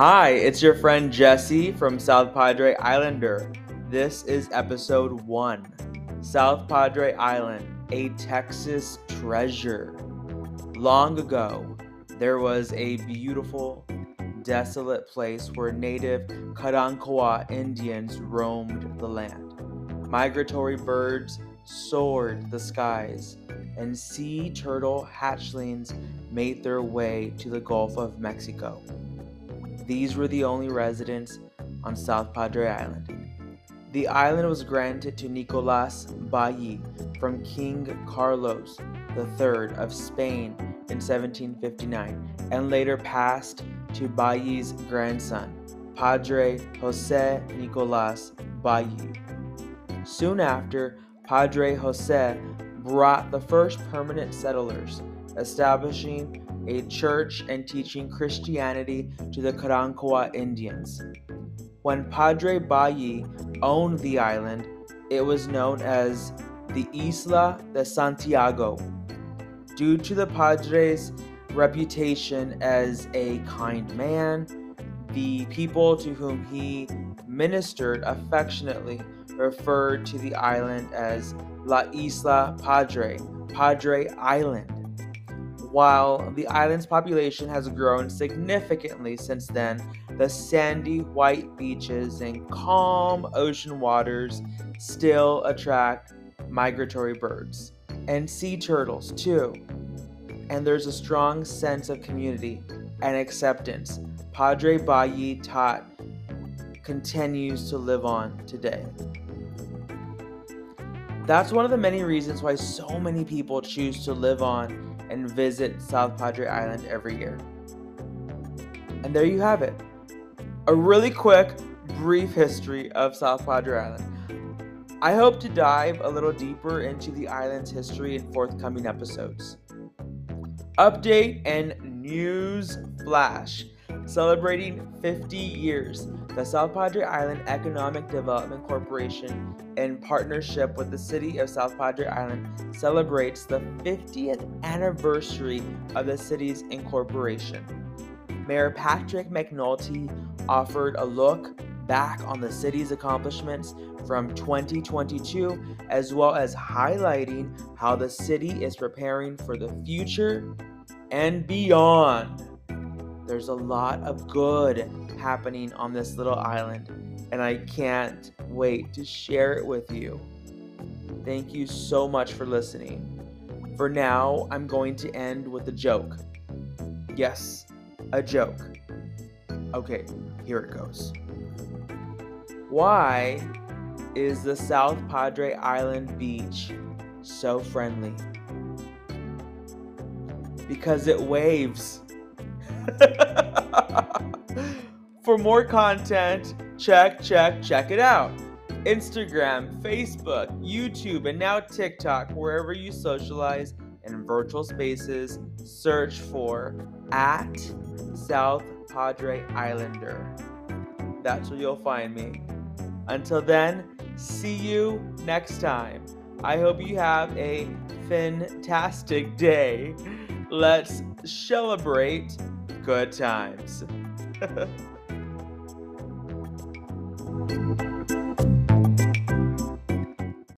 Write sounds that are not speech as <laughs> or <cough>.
Hi, it's your friend Jesse from South Padre Islander. This is episode one South Padre Island, a Texas treasure. Long ago, there was a beautiful, desolate place where native Karankawa Indians roamed the land. Migratory birds soared the skies, and sea turtle hatchlings made their way to the Gulf of Mexico. These were the only residents on South Padre Island. The island was granted to Nicolas Ballí from King Carlos III of Spain in 1759 and later passed to Ballí's grandson, Padre Jose Nicolas Ballí. Soon after, Padre Jose brought the first permanent settlers, establishing a church and teaching Christianity to the Karankawa Indians. When Padre Ballí owned the island, it was known as the Isla de Santiago. Due to the Padre's reputation as a kind man, the people to whom he ministered affectionately referred to the island as La Isla Padre, Padre Island. While the island's population has grown significantly since then, the sandy white beaches and calm ocean waters still attract migratory birds and sea turtles too. And there's a strong sense of community and acceptance Padre Ballí taught continues to live on today. That's one of the many reasons why so many people choose to live on and visit South Padre Island every year. And there you have it. A really quick, brief history of South Padre Island. I hope to dive a little deeper into the island's history in forthcoming episodes. Update and news flash celebrating 50 years. The South Padre Island Economic Development Corporation, in partnership with the city of South Padre Island, celebrates the 50th anniversary of the city's incorporation. Mayor Patrick McNulty offered a look back on the city's accomplishments from 2022, as well as highlighting how the city is preparing for the future and beyond. There's a lot of good happening on this little island, and I can't wait to share it with you. Thank you so much for listening. For now, I'm going to end with a joke. Yes, a joke. Okay, here it goes. Why is the South Padre Island beach so friendly? Because it waves. <laughs> For more content, check, check, check it out. Instagram, Facebook, YouTube, and now TikTok, wherever you socialize in virtual spaces, search for at South Padre Islander. That's where you'll find me. Until then, see you next time. I hope you have a fantastic day. Let's celebrate good times. <laughs>